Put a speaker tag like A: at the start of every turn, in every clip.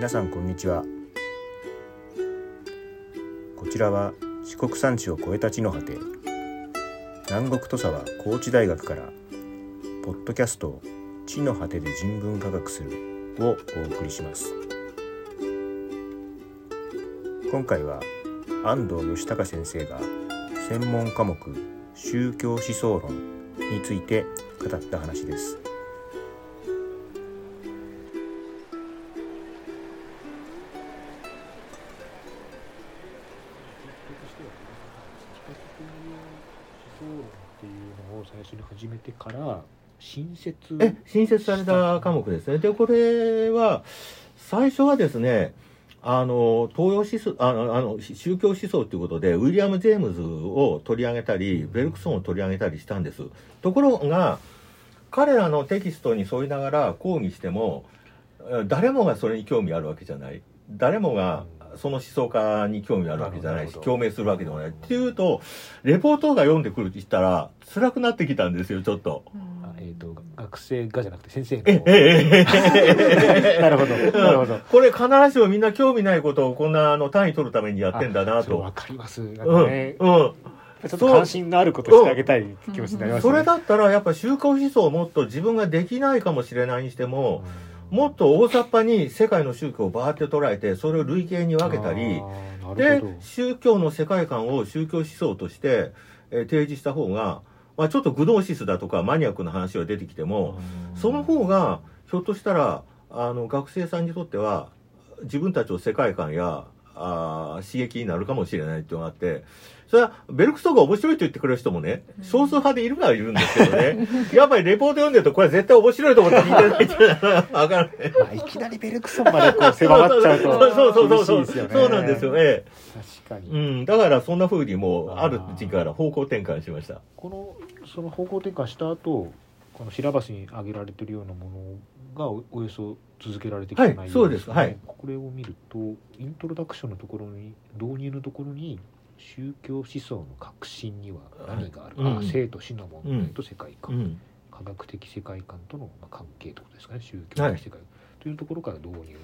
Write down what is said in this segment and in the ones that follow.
A: 皆さんこんにちは。こちらは四国山地を越えた地の果て南国土佐は高知大学からポッドキャスト地の果てで人文科学するをお送りします。今回は安藤義孝先生が専門科目宗教思想論について語った話です。
B: 新設
C: え新設された科目ですね。でこれは最初はですねあの東洋思想あのあの宗教思想ということでウィリアム・ジェームズを取り上げたりベルクソンを取り上げたりしたんです。ところが彼らのテキストに沿いながら講義しても誰もがそれに興味あるわけじゃない。誰もがその思想家に興味あるわけじゃないし共鳴するわけでもないっていうとレポートが読んでくるって言ったら辛くなってきたんですよちょっと。
B: えーと、学生がじゃなくて先生の。
C: ええ
B: えなるほど。なるほど。
C: これ必ずしもみんな興味ないことをこんなあの単位取るためにやってんだなと。
B: わかります。なん
C: かね、うん。うん
B: ちょっと関心のあることしてあげたい気持ちになります
C: ね、それだったらやっぱ宗教思想をもっと自分ができないかもしれないにしても、もっと大雑把に世界の宗教をバーって捉えてそれを類型に分けたりで宗教の世界観を宗教思想として、えー、提示した方が、まあ、ちょっとグノーシスだとかマニアックな話が出てきてもその方がひょっとしたらあの学生さんにとっては自分たちの世界観やあ刺激になるかもしれないっていうのがあって。それは、ベルクソンが面白いと言ってくれる人もね、少数派でいるのはいるんですけどね。やっぱりレポート読んでると、これ絶対面白いと思って聞いてないっていうのはわかる
B: まあ、いきなりベルクソンまでこう狭まっちゃうと、
C: そうそうそうそう。そうなんですよね。
B: 確かに。
C: うん。だからそんな風にもう、ある時期から方向転換しました。
B: この、その方向転換した後、この白橋に挙げられてるようなものがおよそ続けられてきた内容です、ね、はい、そうです。はい。これを見ると、イントロダクションのところに、導入のところに、宗教思想の核心には何がある、はい、あ生と死の問題と世界観、うん、科学的世界観との関係ということですかね。宗教的世界観、はい、というところから導入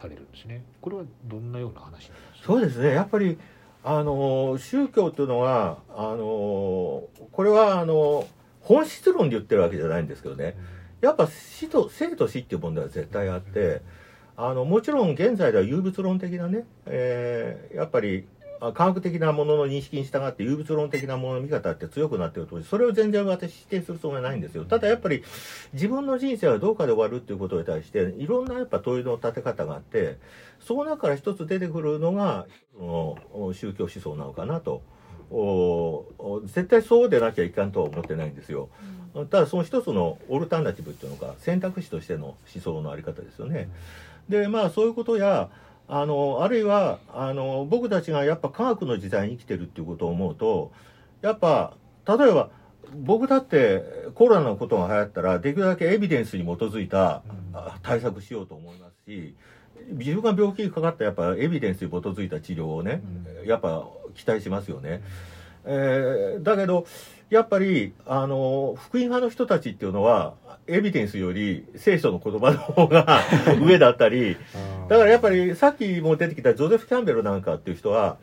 B: されるんですね。これはどんなような話なんですか？
C: そうですね。やっぱりあの宗教というのはあのこれはあの本質論で言ってるわけじゃないんですけどね、うん、やっぱ死と生と死っていう問題は絶対あって、うん、あのもちろん現在では有物論的なね、えー、やっぱり科学的なものの認識に従って有物論的なものの見方って強くなってるとそれを全然私否定するつもりはないんですよただやっぱり自分の人生はどうかで終わるっていうことに対していろんなやっぱ問いの立て方があってその中から一つ出てくるのがその宗教思想なのかなと。お絶対そうでなきゃいかんとは思ってないんですよ。ただその一つのオルタナティブっていうのか選択肢としての思想のあり方ですよね。でまあそういうことやあのあるいはあの僕たちがやっぱ科学の時代に生きてるっていうことを思うとやっぱ例えば僕だってコロナのことが流行ったらできるだけエビデンスに基づいた対策しようと思いますし自分が病気にかかったやっぱエビデンスに基づいた治療をね、やっぱ期待しますよね。えー、だけどやっぱりあの福音派の人たちっていうのはエビデンスより聖書の言葉の方が 上だったりだからやっぱりさっきも出てきたジョゼフ・キャンベルなんかっていう人は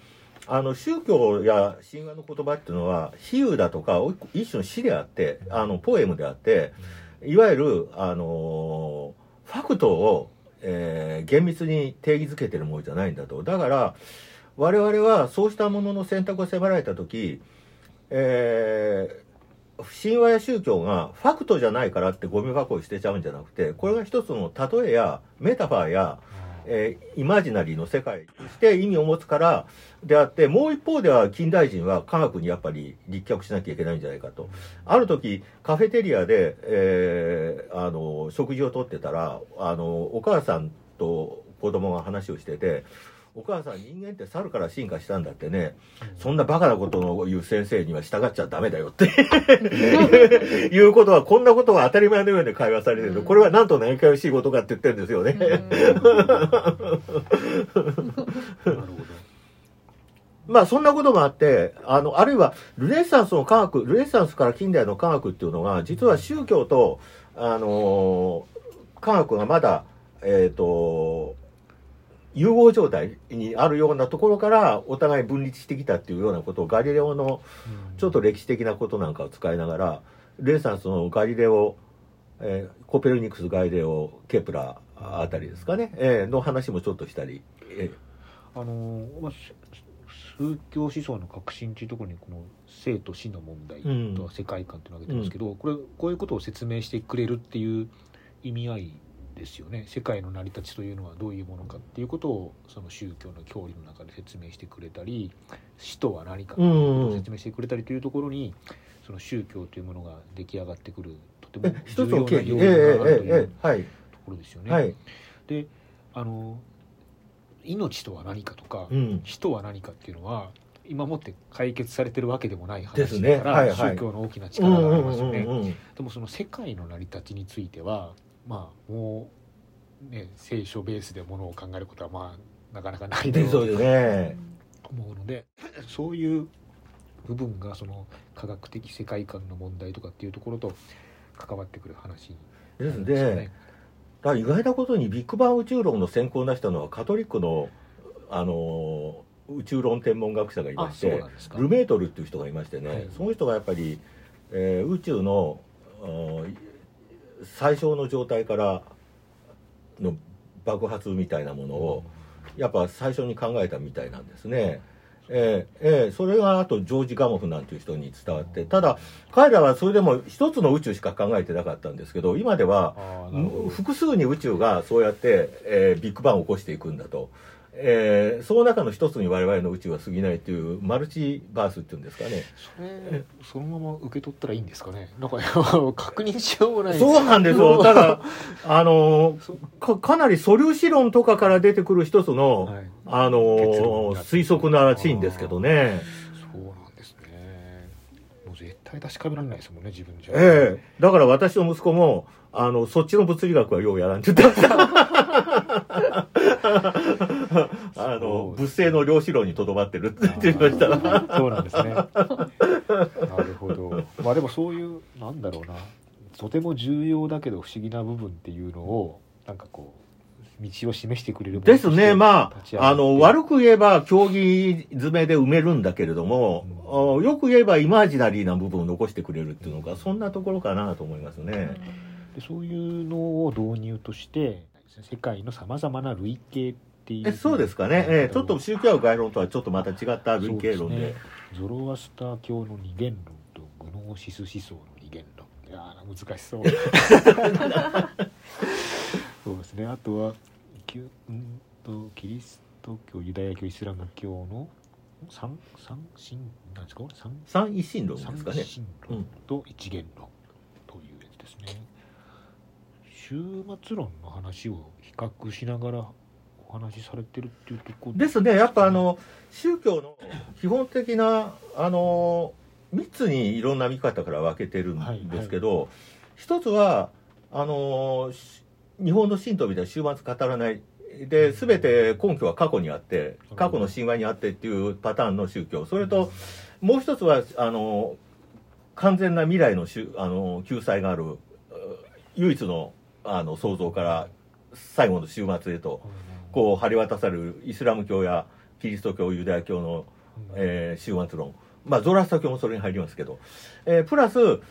C: あの宗教や神話の言葉っていうのは比喩だとか一種の詩であってあのポエムであっていわゆるあのファクトを、えー、厳密に定義づけてるものじゃないんだと。だから我々はそうしたものの選択を迫られた時、えー神話や宗教がファクトじゃないからってゴミ箱を捨てちゃうんじゃなくてこれが一つの例えやメタファーや、えー、イマジナリーの世界として意味を持つからであってもう一方では近代人は科学にやっぱり立脚しなきゃいけないんじゃないかと。ある時カフェテリアで、えー、あの食事をとってたらあのお母さんと子供が話をしててお母さん人間って猿から進化したんだってね、そんなバカなことの言う先生には従っちゃダメだよって。いうことは、こんなことが当たり前のように会話されてる。これはなんと何かよしいことかって言ってるんですよね。まあそんなこともあって、あの、あるいはルネッサンスの科学、ルネッサンスから近代の科学っていうのが、実は宗教と、あの科学がまだ、えっ、ー、と、融合状態にあるようなところからお互い分立してきたっていうようなことをガリレオのちょっと歴史的なことなんかを使いながらレーサンスのガリレオ、えー、コペルニクスガリレオケプラあたりですかね、えー、の話もちょっとしたり。え
B: ー、あのまあ宗教思想の革新というところにこの生と死の問題と世界観っていうのを挙げてますけど、うん、これこういうことを説明してくれるっていう意味合いですよね。世界の成り立ちというのはどういうものかっていうことをその宗教の教理の中で説明してくれたり死とは何かということを説明してくれたりというところに、その宗教というものが出来上がってくるとても重要な要因があるというところですよね。であの命とは何かとか、うん、死とは何かっていうのは今もって解決されてるわけでもない話だから、ね。はいはい、宗教の大きな力がありますよね。でもその世界の成り立ちについてはまあもうね聖書ベースでものを考えることはまあなかなかない
C: だろうと
B: 思うのでそういう部分がその科学的世界観の問題とかっていうところと関わってくる話
C: ですね。ですね。だ意外なことにビッグバン宇宙論の先行を出したのはカトリックのあの宇宙論天文学者がいましてルメートルっていう人がいましてね、はい、その人がやっぱり、えー、宇宙の最小の状態からの爆発みたいなものをやっぱ最初に考えたみたいなんですね。えー、えー、それがあとジョージ・ガモフなんていう人に伝わってただ彼らはそれでも一つの宇宙しか考えてなかったんですけど今では複数に宇宙がそうやって、えー、ビッグバンを起こしていくんだと。えー、その中の一つに我々の宇宙は過ぎないというマルチバースっていうんですかね。
B: それそのまま受け取ったらいいんですかね。なんか確認しようもない。
C: そうなんですよ。ただ あのかかなり素粒子論とかから出てくる一つの、はい、あの推測ならしいんですけどね。
B: そうなんですね。もう絶対確かめられないですもんね自分じゃ。
C: ええ。ー、だから私の息子もあのそっちの物理学はようやらんって言ってました あの物性の量子論にとどまってるって言ってました
B: そうなんですね。なるほど。まあでもそういうなんだろうな。とても重要だけど不思議な部分っていうのをなんかこう道を示してくれる
C: ですね。まああの悪く言えば競技詰めで埋めるんだけれども、うん、よく言えばイマージナリーな部分を残してくれるっていうのが、そんなところかなと思いますね。
B: でそういうのを導入として世界のさまざまな類型っていう。
C: そうですかね、えー、ちょっと宗教概論とはちょっとまた違った類型論で、ね、
B: ゾロアスター教の二元論とグノーシス思想の二元論。いや難しそう。そうですね。あとはキュんとキリスト教ユダヤ教イスラム教の三三神なんですか？
C: 三三一神論ですかね。
B: 三神論と一元論というやつですね、終末論の話を比較しながら話されてるっていうとこ
C: ですね。やっぱあの宗教の基本的なあの3つにいろんな見方から分けてるんですけど、はいはい、一つはあの日本の神道みたいな終末語らない。で全て根拠は過去にあって過去の神話にあってっていうパターンの宗教。それともう一つはあの完全な未来のあの救済がある唯一のあの創造から最後の終末へと。こう張り渡されるイスラム教やキリスト教ユダヤ教の、えー、終末論。まあゾラスタ教もそれに入りますけど、えー、プラス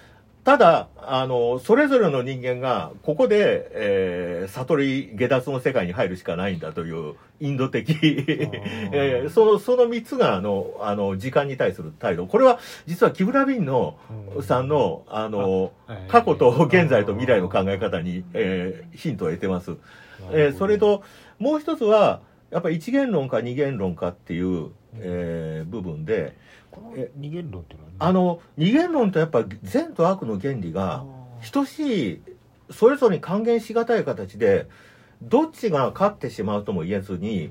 C: ただあのそれぞれの人間がここで、えー、悟り下脱の世界に入るしかないんだというインド的、えー、そのその3つがあのあの時間に対する態度。これは実はキブラビンの、さんのあの過去と現在と未来の考え方に、えー、ヒントを得てます。えー、それともう一つはやっぱり一元論か二元論かっていう、えー、部分で
B: 二元論っていうのは、
C: あの二元論とやっぱ善と悪の原理が等しいそれぞれに還元しがたい形でどっちが勝ってしまうとも言えずに、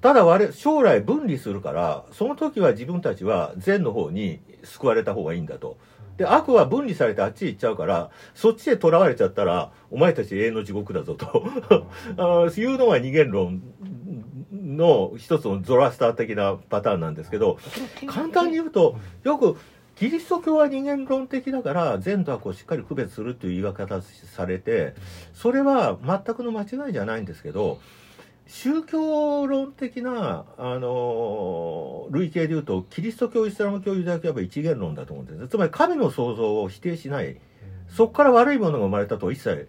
C: ただ我将来分離するからその時は自分たちは善の方に救われた方がいいんだと。で、悪は分離されてあっち行っちゃうから、そっちで囚われちゃったら、お前たち永遠の地獄だぞと。あいうのが二元論の一つのゾラスター的なパターンなんですけど、簡単に言うと、よく、キリスト教は二元論的だから善と悪をしっかり区別するという言い方されてそれは全くの間違いじゃないんですけど宗教論的な、あの類型でいうとキリスト教イスラム教ユダヤ教は一元論だと思うんですつまり神の創造を否定しない、そこから悪いものが生まれたと一切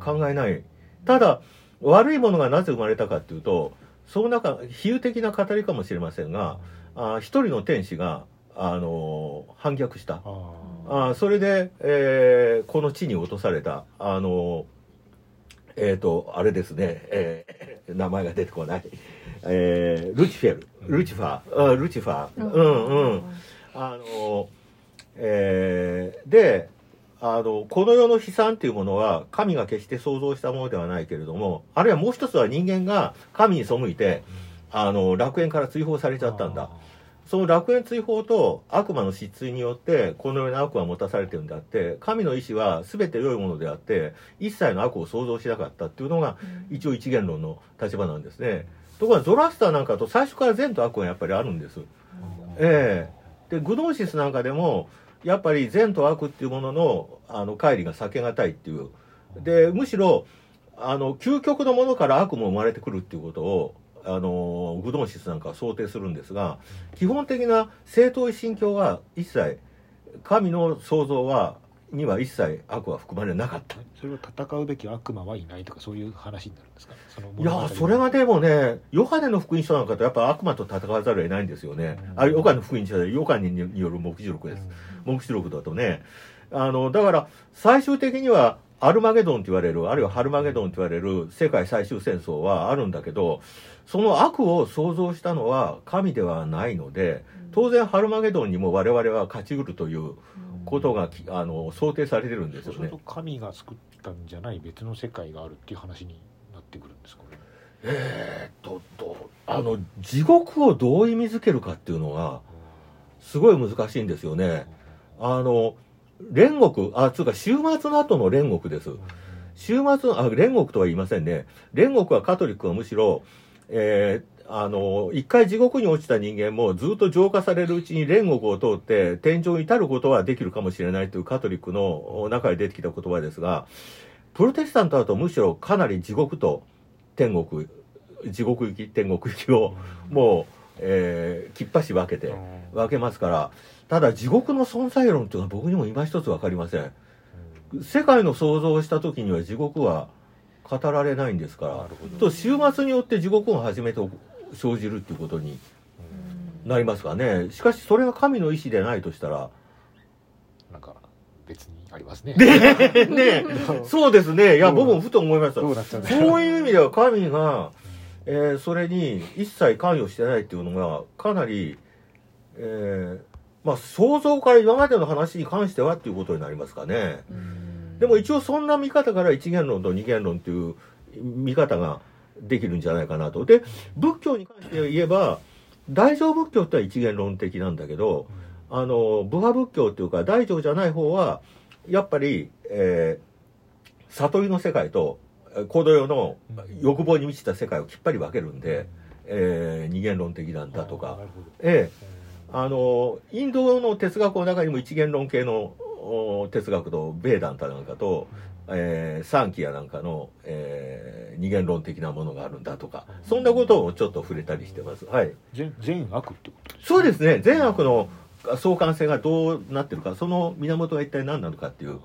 C: 考えない、ただ悪いものがなぜ生まれたかっていうとその中比喩的な語りかもしれませんが、あ一人の天使があの反逆した。あそれで、えー、この地に落とされた。あのえっ、ー、とあれですね、えー、名前が出てこない、えー、ルチフェル。ルチファー、うん、ルチファー。うん。うんあのえー、であのこの世の悲惨っていうものは神が決して創造したものではないけれどもあるいはもう一つは人間が神に背いてあの楽園から追放されちゃったんだ。その楽園追放と悪魔の失墜によってこのような悪は持たされてるんであって神の意志は全て良いものであって一切の悪を創造しなかったっていうのが一応一元論の立場なんですね。ところがゾラスターなんかと最初から善と悪はやっぱりあるんです。ええー、でグノーシスなんかでもやっぱり善と悪っていうもののあの乖離が避けがたいっていうでむしろあの究極のものから悪も生まれてくるっていうことをあのグドンシスなんかは想定するんですが基本的な正当一神教は一切神の創造はには一切悪は含まれなかった。
B: それは戦うべき悪魔はいないとかそういう話になるんですか？
C: いやそれがでもねヨハネの福音書なんかとやっぱ悪魔と戦わざるを得ないんですよね、うん、あヨハネの福音書でヨハネによる目次録です、うん、目次録だとね。あのだから最終的にはアルマゲドンと言われるあるいはハルマゲドンと言われる世界最終戦争はあるんだけどその悪を創造したのは神ではないので当然ハルマゲドンにも我々は勝ちうるということが、あの想定されてるんですよね。
B: 神が作ったんじゃない別の世界があるっていう話になってくるんですか
C: えー、っとあの地獄をどう意味づけるかっていうのがすごい難しいんですよね。あの煉獄あつうか終末の後の煉獄です。終末あ煉獄とは言いませんね。煉獄はカトリックはむしろえー、あの、一回地獄に落ちた人間もずっと浄化されるうちに煉獄を通って天井に至ることはできるかもしれないというカトリックの中で出てきた言葉ですが、プロテスタントだとむしろかなり地獄と天国、地獄行き、天国行きをもう、えー、きっぱし分けて、分けますから、ただ地獄の存在論というのは僕にも今一つ分かりません。世界の創造をした時には地獄は語られないんですから。と週末によって地獄が初めて生じるっていうことになりますかね。しかしそれが神の意志でないとしたら。
B: なんか別にありますね。
C: ねね そうですね。いや僕もふと思いました。そういう意味では神が、えー、それに一切関与してないっていうのがかなり、えー、まあ想像から今までの話に関してはっていうことになりますかね。でも一応そんな見方から一元論と二元論という見方ができるんじゃないかなと。で、仏教に関して言えば、大乗仏教っては一元論的なんだけど、あの、部派仏教っていうか大乗じゃない方は、やっぱり、えー、悟りの世界と、行動用の欲望に満ちた世界をきっぱり分けるんで、えー、二元論的なんだとか、え。えー、あの、インドの哲学の中にも一元論系の哲学とベーダンタなんかと、えー、サンキアなんかの、えー、二元論的なものがあるんだとか、そんなことをちょっと触れたりしてます。はい。
B: 善善悪ってこと
C: そうですね。善悪の相関性がどうなってるか、その源が一体何なのかっていう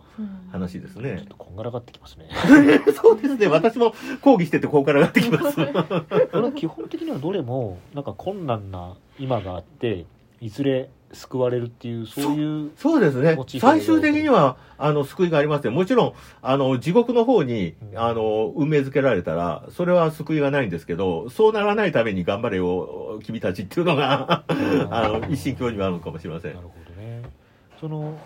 C: 話ですね。
B: ちょっとこんがらがってきますね。
C: そうですね。私も講義しててこんがらがってきます。こ
B: れ基本的にはどれも、なんか困難な今があって、いずれ救われるっていうそういう
C: そうですね。最終的にはあの救いがありますよ。もちろんあの地獄の方に、うん、あの運命づけられたらそれは救いがないんですけどそうならないために頑張れよ君たちっていうのがあの一神教にはあるのかもしれません。
B: なるほどね。その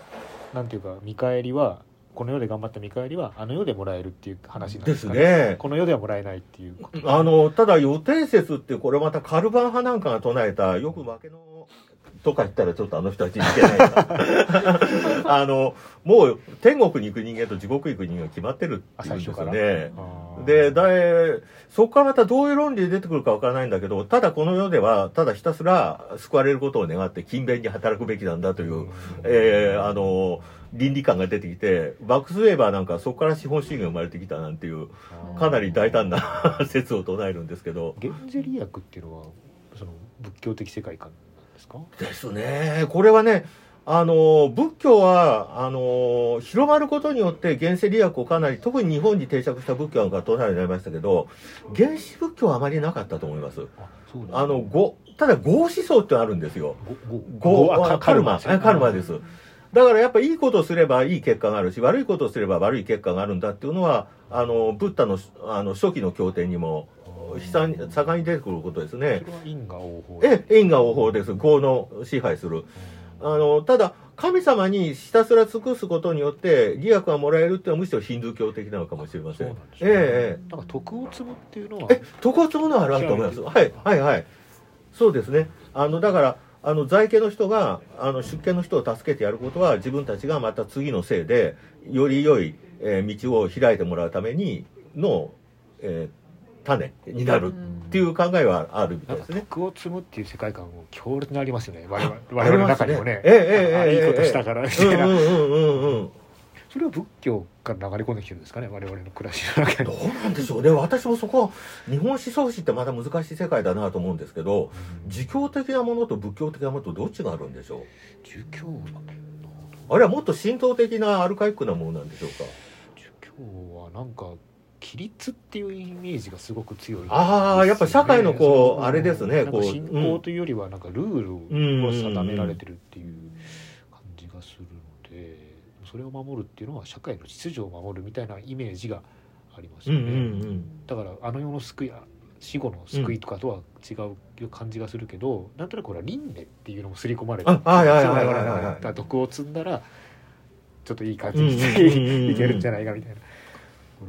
B: なんていうか見返りはこの世で頑張った見返りはあの世でもらえるっていう話なんですかね。ですね。この世ではもらえないっていう
C: あの、ただ予定説ってこれまたカルバン派なんかが唱えたよく負けのとか言ったらちょっとあの人たちにいけない あのもう天国に行く人間と地獄行く人間が決まってるっていうんですよね。でだそこからまたどういう論理で出てくるかわからないんだけどただこの世ではただひたすら救われることを願って勤勉に働くべきなんだという、えー、あの倫理観が出てきてバックスウェーバーなんかそこから資本主義が生まれてきたなんていうかなり大胆な 説を唱えるんですけど。
B: ゲンゼリ薬っていうのはその仏教的世界観ですか？
C: ですねこれはねあの仏教はあの広まることによって原生利益をかなり特に日本に定着した仏教が唱えになりましたけど原始仏教はあまりなかったと思います。あのごただ合思想ってあるんですよ。
B: ご
C: カルマカルマです。だからやっぱいいことをすればいい結果があるし悪いことをすれば悪い結果があるんだっていうのはあのブッダのあの初期の経典にも悲惨に盛んに出てくることですね。
B: 因果応報
C: え因果応報です。業の支配する。あのただ神様にひたすら尽くすことによって利益がもらえるっていうのはむしろヒンドゥー教的なのかもしれません。んね、
B: ええ。なんか徳を積むっていうのは
C: え徳を積むのはあると思います。はいはいはい。そうですね。あのだからあの在家の人があの出家の人を助けてやることは自分たちがまた次のせいでより良い、えー、道を開いてもらうためにの、えー、種になるっていう考えはあるみたいですね。
B: 徳を積むっていう世界観も強烈にありますよね。我々我々の中にもね。
C: ええええ
B: ええ。いいことしたから。みたいな。
C: うんうんうんうん。
B: それは仏教から流れ込んできてるんですかね？我々の暮らしの中
C: に。どうなんでしょうね。私もそこは日本思想史ってまた難しい世界だなと思うんですけど、うん、儒教的なものと仏教的なものとどっちがあるんでしょう？
B: 儒教
C: あれはもっと神道的なアルカイックなものなんでしょうか？
B: 儒教はなんか規律っていうイメージがすごく強い、
C: ね、ああやっぱ社会のこうあれですねこう
B: 信仰というよりはなんかルールを定められてるっていう感じがするので。それを守るっていうのは社会の秩序を守るみたいなイメージがありますよね、だからあの世の救い死後の救いとかとは違う感じがするけど、うん、なんとなくこれは輪廻っていうのも刷り込まれて毒を積んだらちょっといい感じにいけるんじゃないかみたいな。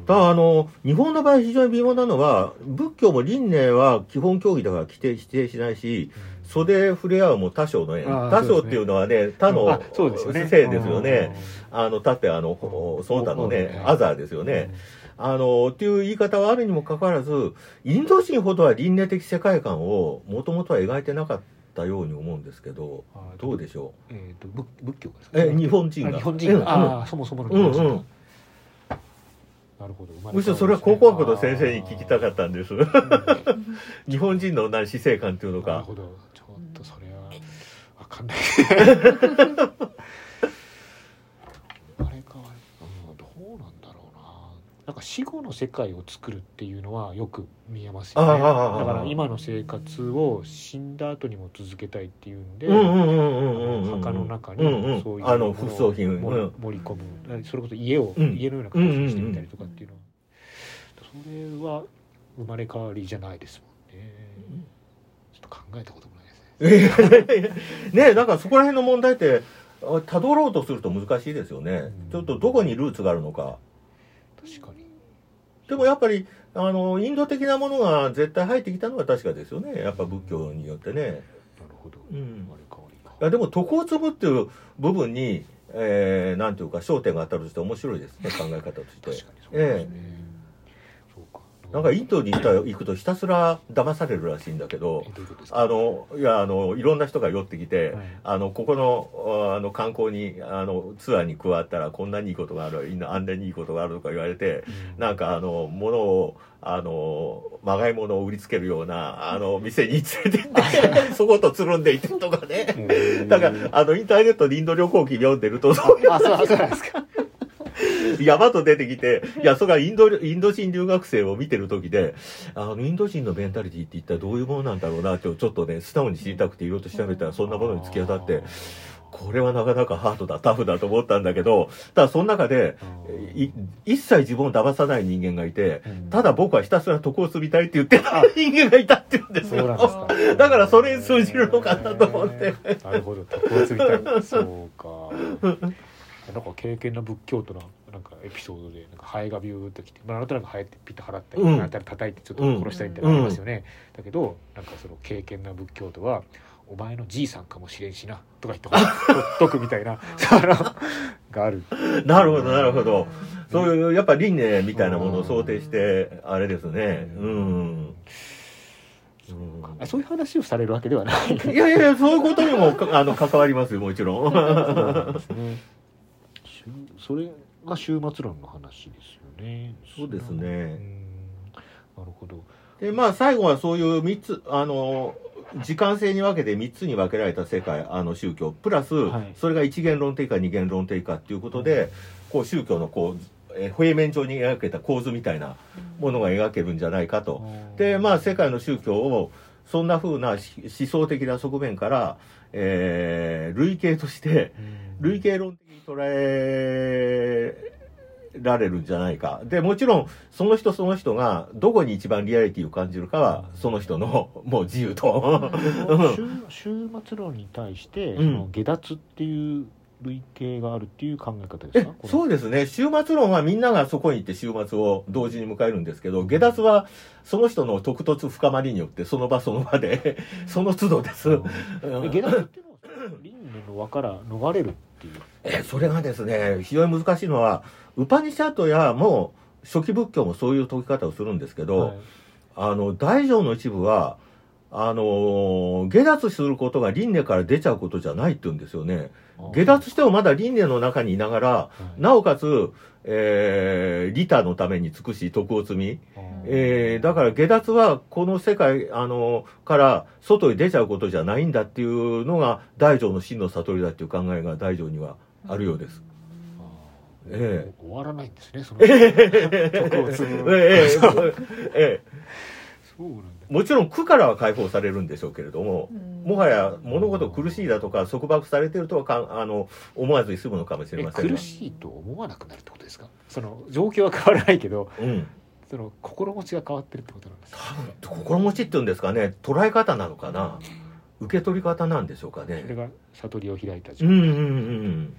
C: だあの日本の場合非常に微妙なのは仏教も輪廻は基本教義だから規定否定しないし、うん、袖触れ合うも他生の縁。他生っていうのはね他の性ですよね。あの他ってあのその他のねアザーですよね。あのっていう言い方はあるにもかかわらずインド人ほどは輪廻的世界観をもともとは描いてなかったように思うんですけどどうでしょ
B: う、えーと、仏教
C: え日本人が。
B: 日本人が、あそもそものうんうんなるほど。
C: むしろそれは高校学の先生に聞きたかったんです、日本人のな死生観っていうのか。な
B: るほど。ちょっとそれは分かんない なんか死後の世界を作るっていうのはよく見えますよね。だから今の生活を死んだ後にも続けたいっていうんで墓の中にそういう
C: のを盛り
B: 込むそれこそ家を、家のような形にしてみたりとかっていうのはそれは生まれ変わりじゃないですもんねちょっと考えたこともないですね
C: ねだからそこら辺の問題ってたどろうとすると難しいですよね、ちょっとどこにルーツがあるのか
B: 確かに。
C: でもやっぱりあのインド的なものが絶対入ってきたのは確かですよね。やっぱ仏教によってね。なる
B: ほど、うん、
C: いやでも徳を積むっていう部分に、えー、なんていうか焦点が当たるとして面白いですね考え方として。確かにそうですね、えーなんかインドに行った行くとひたすら騙されるらしいんだけどあのいやあのいろんな人が寄ってきて、はい、あのここのあの観光にあのツアーに加わったらこんなにいいことがある安全にいいことがあるとか言われて、うん、なんかあの物をあのまがいものを売りつけるようなあの店に連れてって そことつるんでいてとかね。だからあのインターネットでインド旅行記読んでると
B: そういうあそうなんですか
C: 山と出てきて、いや、それはインド、インド人留学生を見てる時で、あの、インド人のメンタリティって一体どういうものなんだろうなって、ちょっとね、素直に知りたくていろいろと調べたら、そんなものに突き当たって、これはなかなかハードだ、タフだと思ったんだけど、ただその中で、一切自分を騙さない人間がいて、ただ僕はひたすら得を積みたいって言ってた人間がいたって言うんですよ。だからそれに通じるのかなと思って。
B: なるほど、得を積みたい。そうか。なんか経験な仏教徒のなんかエピソードでなんかハエがビューッと来て、まあ、なんとなくハエってピッと払ったり、うん、なんたら叩いてちょっと殺したりみたいなのありますよね、うん、だけどなんかその経験な仏教徒はお前のじいさんかもしれんしなとか言ってほっとくみたいながある。
C: なるほどなるほど。そういうやっぱ輪廻みたいなものを想定してあれですね。うん。
B: そうそういう話をされるわけではない。
C: いやいやそういうことにもあの関わりますよもちろん
B: それが終末論の話ですよね。
C: そうですね。
B: なるほど。
C: でまあ最後はそういう3つあの時間性に分けて3つに分けられた世界あの宗教。プラス、はい、それが一元論的か二元論的かっていうことで、こう宗教のこうえ平面上に描けた構図みたいなものが描けるんじゃないかと。でまあ世界の宗教をそんなふうな思想的な側面から、えー、類型として類型論的に捉えられるんじゃないか。で、もちろん、その人その人が、どこに一番リアリティを感じるかは、その人の、もう自由と。
B: 終末論に対して、その下脱っていう類型があるっていう考え方ですか？
C: そうですね。終末論はみんながそこに行って終末を同時に迎えるんですけど、下脱はその人の特突深まりによって、その場その場で、その都度です。下
B: 脱っていうのは、輪廻の輪から逃れるっていう。
C: え、それがですね、非常に難しいのは、ウパニシャトやもう初期仏教もそういう解き方をするんですけど、はい、あの大乗の一部はあの下脱することが輪廻から出ちゃうことじゃないって言うんですよね。下脱してもまだ輪廻の中にいながら、はい、なおかつ、えー、利他のために尽くし徳を積み、えー、だから下脱はこの世界、あのから外に出ちゃうことじゃないんだっていうのが大乗の真の悟りだっていう考えが大乗にはあるようです。
B: ええ、終わらないんですね、その 徳を積む。ええ、
C: ええ。そうなんもちろん苦からは解放されるんでしょうけれども、もはや物事苦しいだとか束縛されてるとはかあの思わずに済むのかもしれません
B: 苦しいと思わなくなるってことですか？その状況は変わらないけど、うん、その心持ちが変わってるってことなんですか？
C: 多分心持ちっていうんですかね。捉え方なのかな、受け取り方なんでしょうかね。
B: それが悟りを開いた
C: 状態、うんうんうん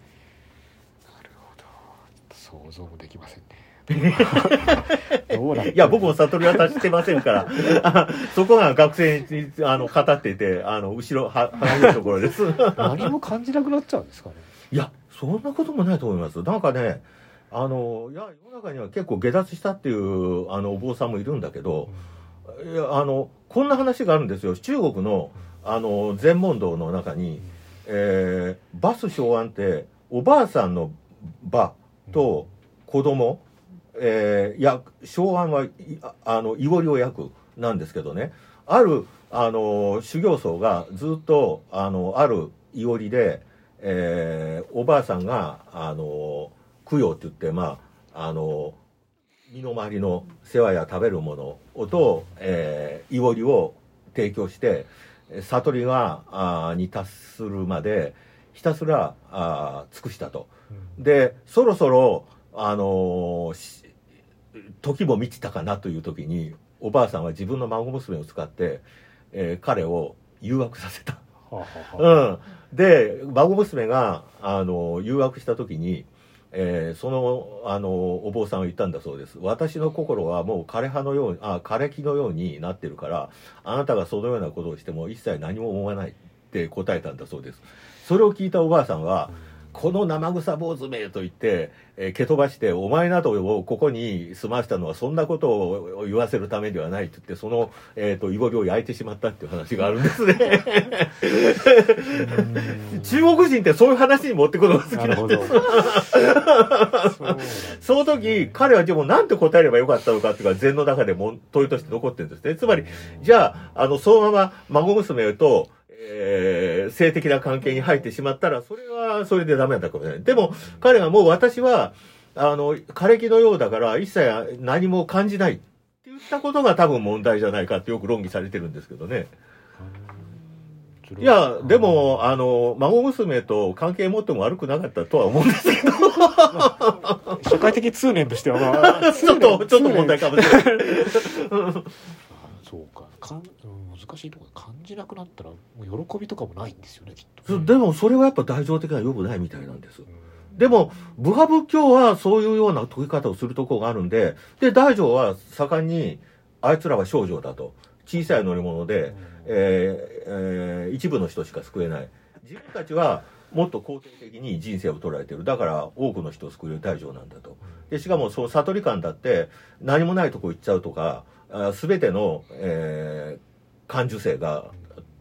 B: 想像もできませんね。
C: いや、僕も悟りは達してませんから、そこが学生にあの語っていて、あの後ろ、は離れるところです。
B: 何も感じなくなっちゃうんですかね？
C: いや、そんなこともないと思います。なんかね、あの、いや、世の中には結構下脱したっていう、あの、お坊さんもいるんだけど、うん、いや、あの、こんな話があるんですよ。中国の、あの、禅問答の中に、うん、えー、バス昭安って、おばあさんの場、と子供、えー、や昭安はあのいごりを焼くなんですけどねあるあの修行僧がずっとあのあるいおりで、えー、おばあさんがあの供養って言ってまああの身の回りの世話や食べるものと、えー、いおりを提供して悟りがあに達するまでひたすらあ尽くしたと。でそろそろあのー、時も満ちたかなという時におばあさんは自分の孫娘を使って、えー、彼を誘惑させた。うん、で孫娘が、あの誘惑した時に、えー、そのあのお坊さんは言ったんだそうです。私の心はもう枯葉のようにあ枯れ木のようになってるからあなたがそのようなことをしても一切何も思わないって答えたんだそうです。それを聞いたおばあさんは、うんこの生臭坊主めと言って、えー、蹴飛ばして、お前などをここに住ましたのはそんなことを言わせるためではないと言って、その、えっ、ー、と、イボリを焼いてしまったっていう話があるんですね。中国人ってそういう話に持ってくるのが好きなんです。その時、彼はでも何て答えればよかったのかっていうか、禅の中でも問いとして残ってるんですね。つまり、じゃあ、あの、そのまま孫娘と、えー、性的な関係に入ってしまったら、それはそれでダメだかもしれない。でも、彼がもう私は、あの、枯れ木のようだから一切何も感じないって言ったことが多分問題じゃないかってよく論議されてるんですけどね。いや、でも、あの、孫娘と関係持っても悪くなかったとは思うんですけど。
B: 社会的通念としては、
C: まあ、ちょっと、ちょっと問題かもしれない。
B: そうか。かん、難しいところ感じなくなったらもう喜びとかもないんですよねきっ
C: と、ね、でもそれはやっぱ大乗的にはよくないみたいなんです、でも部派仏教はそういうような解き方をするところがあるんでで大乗は盛んにあいつらは少女だと。小さい乗り物で、うん、えー、えー、一部の人しか救えない。自分たちはもっと肯定的に人生を捉えてる。だから多くの人を救える大乗なんだと。でしかもその悟り感だって何もないとこ行っちゃうとかあ全ての、えー、感受性が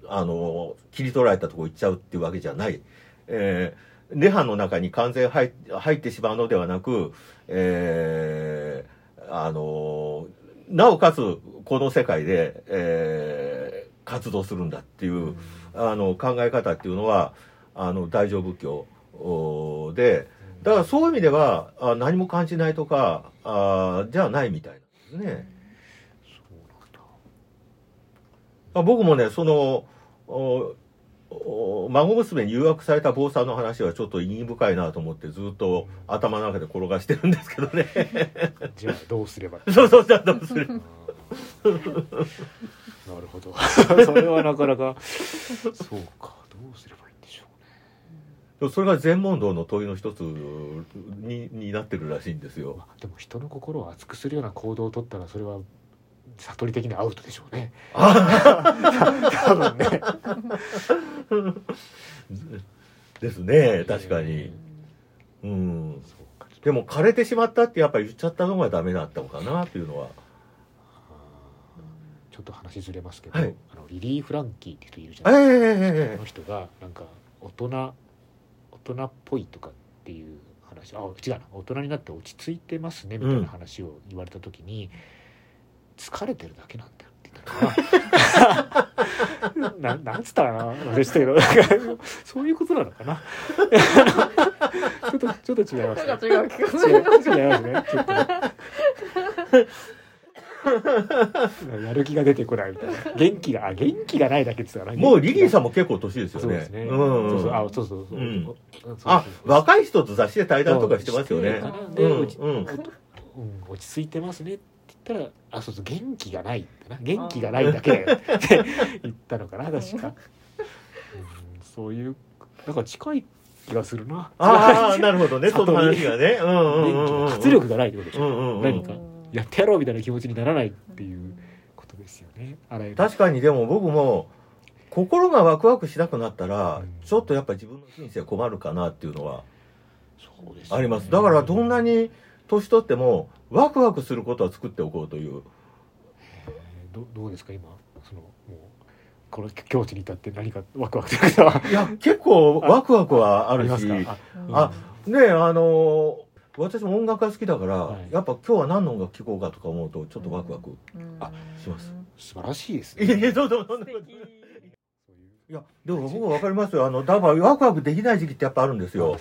C: あの切り取られたとこ行っちゃうっていうわけじゃない、えー、涅槃の中に完全入入ってしまうのではなく、えー、あのなおかつこの世界で、えー、活動するんだっていう、あの考え方っていうのはあの大乗仏教でだからそういう意味ではあ何も感じないとかあじゃないみたいなんですね。僕もねその孫娘に誘惑された坊さんの話はちょっと意義深いなと思ってずっと頭の中で転がしてるんですけどね。
B: じゃあどうすれば？
C: そうそうじゃあどうすれば。なる
B: ほど。それはなかなか。そうかどうすればいいんでしょ
C: うね。それが全問答の問いの一つにになってるらしいんですよ。
B: でも人の心を熱くするような行動を取ったらそれは悟り的にアウトでしょうね。多分ね。
C: ですね確かに。うん。でも枯れてしまったってやっぱり言っちゃったのがダメだったのかなっていうのは。
B: ちょっと話ずれますけど、はい、あのリリー・フランキーって人いるじゃないですか、あの人がなんか大人大人っぽいとかっていう話あ違うな大人になって落ち着いてますねみたいな話を言われた時に、うん疲れてるだけなんだよって言った な。なんつったかな忘れしたけどそういうことなのかな。ちょっとちょっと違いますね。違う違いますね。ちょっとやる気が出てこないみたいな。元気があ元気がないだけですから
C: もうリリーさんも結構年ですよね。そうです
B: ね、うん、そうそう。あそうそうそう、うん、
C: あ若い人と雑誌で対談とかしてますよね。
B: で、うん、落ち着いてますねってったら「あそうそう元気がない」ってな「元気がないだけだよ」って言ったのかな確か、うん、そういうなんか近い気がするな。
C: ああなるほどねその話がね、うんうん
B: うん、活力がないってことでしょ、うんうんうん、何かやってやろうみたいな気持ちにならないっていうことですよね。
C: 確かにでも僕も心がワクワクしなくなったら、うん、ちょっとやっぱり自分の人生困るかなっていうのはあります、ね、だからどんなに年取ってもワクワクすることは作っておこうという。
B: どどうですか今？そのもうこの境地に至って何かワクワクするか
C: いや結構ワクワクはあるし。あ,、ねあの私も音楽が好きだから、はい、やっぱ今日は何の音楽聴こうかとか思うとちょっとワクワク、あします。
B: 素晴らしいですね。い
C: やどうぞどうぞいやでも僕分かりますよ。あのだからワクワクできない時期ってやっぱあるんですよ。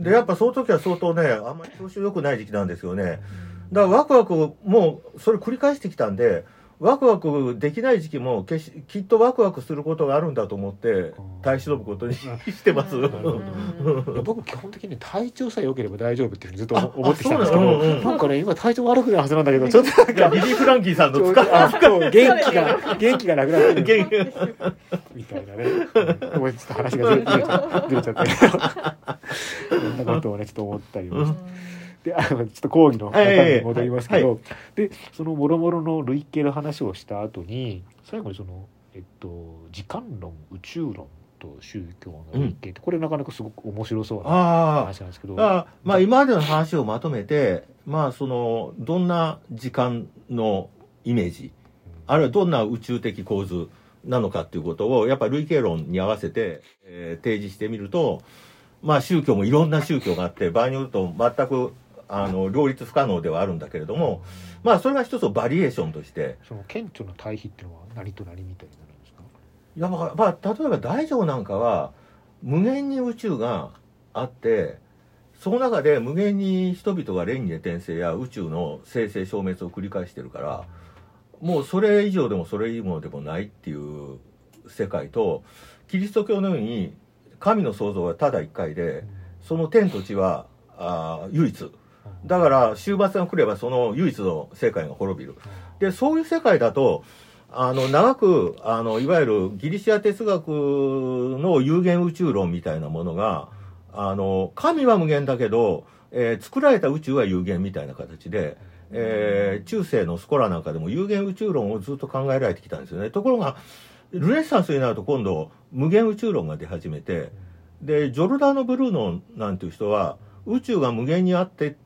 C: で、ね、やっぱその時は相当ねあんまり調子良くない時期なんですよね、だからワクワクもうそれ繰り返してきたんでワクワクできない時期もききっとワクワクすることがあるんだと思って耐え忍ぶことにし てます。
B: 僕基本的に体調さえ良ければ大丈夫っていうふうにずっと思ってきたんですけど、うんうん、なんかね今体調悪くないはずなんだけどちょっとなんか
C: リリー・フランキーさんの使
B: 元気が元気がなくなってるみたいなね。もうちょっと話がずれちゃずれちゃったけど、そんなことをねちょっと思ったりもして。であのちょっと講義の中に戻りますけど、でそのもろもろの類型の話をした後に最後にその、えっと、時間論宇宙論と宗教の類型って、うん、これなかなかすごく面白そうな話なんですけど。
C: あまあ今までの話をまとめてまあそのどんな時間のイメージ、うん、あるいはどんな宇宙的構図なのかっていうことをやっぱり類型論に合わせて、えー、提示してみるとまあ宗教もいろんな宗教があって場合によると全くあの両立不可能ではあるんだけれども、まあそれが一つのバリエーションとして。
B: その顕著な対比っていうのは何と何みたいになるんですか？
C: いやまあ、まあ、例えば大乗なんかは無限に宇宙があってその中で無限に人々が蓮華転生や宇宙の生成消滅を繰り返してるからもうそれ以上でもそれ以上でもないっていう世界とキリスト教のように神の創造はただ一回でその天と地はあ唯一だから終末が来ればその唯一の世界が滅びる。で、そういう世界だと、あの、長く、あの、いわゆるギリシア哲学の有限宇宙論みたいなものが、あの、神は無限だけど、えー、作られた宇宙は有限みたいな形で、えー、中世のスコラなんかでも有限宇宙論をずっと考えられてきたんですよね。ところが、ルネッサンスになると今度無限宇宙論が出始めてでジョルダーノ・ブルーノなんていう人は宇宙が無限にあって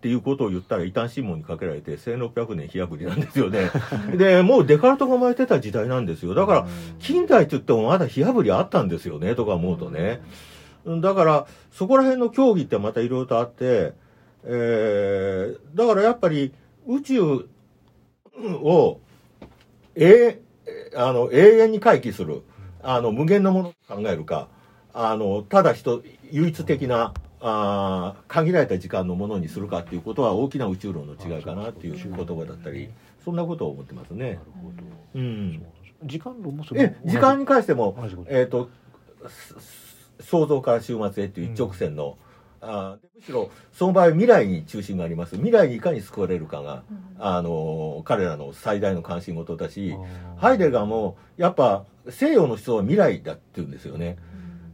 C: っていうことを言ったら異端審問にかけられて1600年火破りなんですよね。でもうデカルトが生まれてた時代なんですよ。だから近代って言ってもまだ火破りあったんですよねとか思うとね。だからそこら辺の競技ってまたいろいろとあってえー、だからやっぱり宇宙を永あの永遠に回帰するあの無限のものを考えるかあのただ人唯一的なあ限られた時間のものにするかっていうことは大きな宇宙論の違いかなっていう言葉だったりそんなことを思ってますね。
B: 時間論も
C: え時間に関しても、えーと、想像から終末へっていう一直線の、うん、あむしろその場合未来に中心があります。未来にいかに救われるかが、うん、あの彼らの最大の関心事だしハイデガーもやっぱ西洋の思想は未来だって言うんですよね。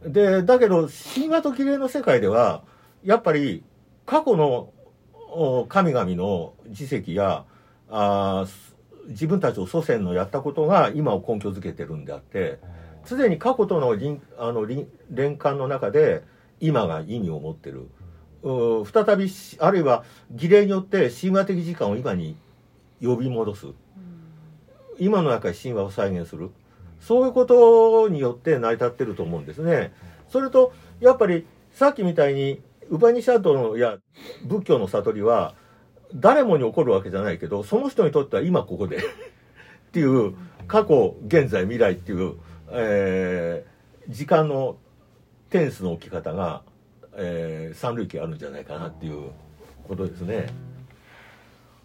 C: でだけど神話と儀礼の世界ではやっぱり過去の神々の自責やあ自分たちの祖先のやったことが今を根拠づけてるんであって常に過去とのあの連関の中で今が意味を持ってる。再びあるいは儀礼によって神話的時間を今に呼び戻す。今の中に神話を再現するそういうことによって成り立ってると思うんですね。それとやっぱりさっきみたいにウバニシャドのや仏教の悟りは誰もに起こるわけじゃないけどその人にとっては今ここで っていう過去現在未来っていう、えー、時間のテンスの置き方が、えー、三類型あるんじゃないかなっていうことですね。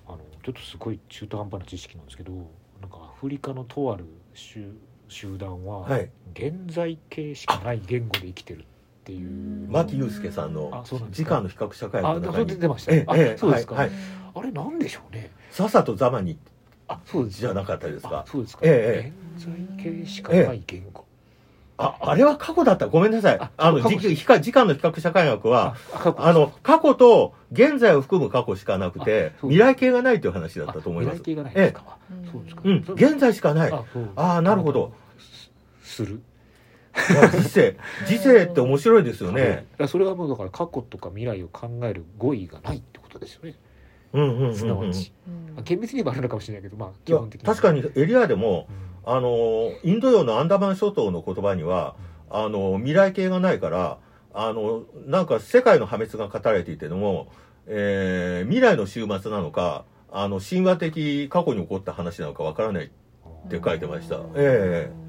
B: あのちょっとすごい中途半端な知識なんですけどなんかアフリカのとある集集団は、現在形しかない言語で生きてるっていう。
C: 牧祐介さんの時間の比較社会
B: の中に。あ出ました、ね、あ、ええ、そうですか、はい、あれなんでしょうね。
C: ささとざまに。
B: あそうです
C: じゃなかったですか？
B: そうですか、ええ、現在形しかない言語、
C: あ、あれは過去だった。ごめんなさい。ああの、時時間の比較社会学は、あの、過去と現在を含む過去しかなくて、未来形がないという話だったと思います。
B: 未来形がないですか。
C: ええ、そうですか。うん、現在しかない。ああ、なるほど。
B: する。
C: 時世 時世って面白いですよね。
B: それはもうだから過去とか未来を考える語彙がないってことですよね。
C: うんうんうん、うん、
B: すなわち、厳密に言えばあるのかもしれないけどまあ
C: 基本的に。確かにエリアでも、うん、あのインド洋のアンダマン諸島の言葉には、うん、あの未来形がないからあのなんか世界の破滅が語られていても、えー、未来の終末なのかあの神話的過去に起こった話なのかわからないって書いてました。ええ。ー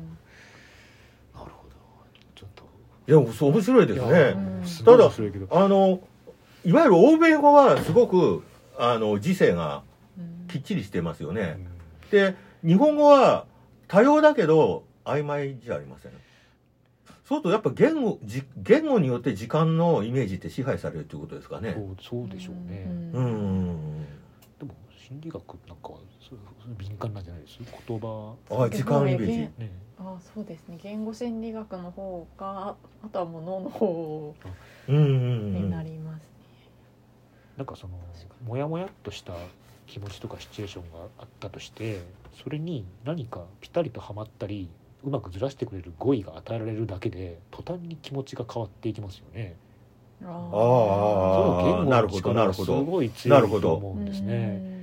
C: いや面白いですね。ただあのいわゆる欧米語はすごくあの時世がきっちりしてますよね、で日本語は多様だけど曖昧じゃありません。そうとやっぱ言語じ言語によって時間のイメージって支配されるということですかね。
B: そうでしょうね。
C: うん。
B: でも心理学なんかは敏感なんじゃないです？言葉。
C: あ時間イメージ、
D: ねあそうですね。言語心理学の方があとはもう脳の方になりますね。
B: なんかそのモヤモヤっとした気持ちとかシチュエーションがあったとしてそれに何かピタリとはまったりうまくずらしてくれる語彙が与えられるだけで途端に気持ちが変わっていきますよね。
C: ああその言語の力が
B: すごい強いと思うんですね。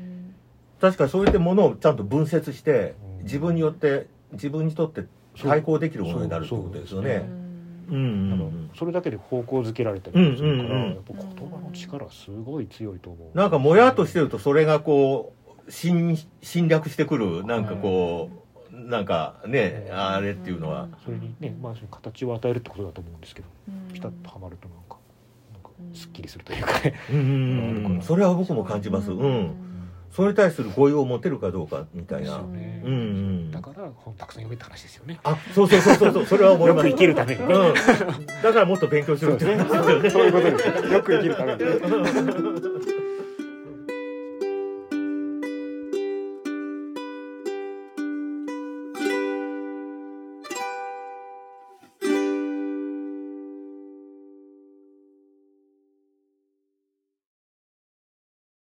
C: 確かそういったものをちゃんと分節して自分によって自分にとって対抗できるものになるってことですよね。
B: うん、それだけで方向づけられたりするから、やっぱ言葉の力すごい強いと思う。
C: なんかもやっとしてるとそれがこう侵侵略してくるなんかこう、なんかね、あれっていうのは。
B: それにね、まあ形を与えるってことだと思うんですけど、ピタッとはまるとなんかなんかすっきりするというかね。
C: うん、それは僕も感じます。うんそれに対する語彙を持てるかどうかみたいな、
B: ね、うんうん、だから本たくさん読めって話ですよね。
C: あそうそうそうそうそう。それは思います。
B: よく生きるために、うん、
C: だからもっと勉強しろって
B: そういうことです。よく生きるために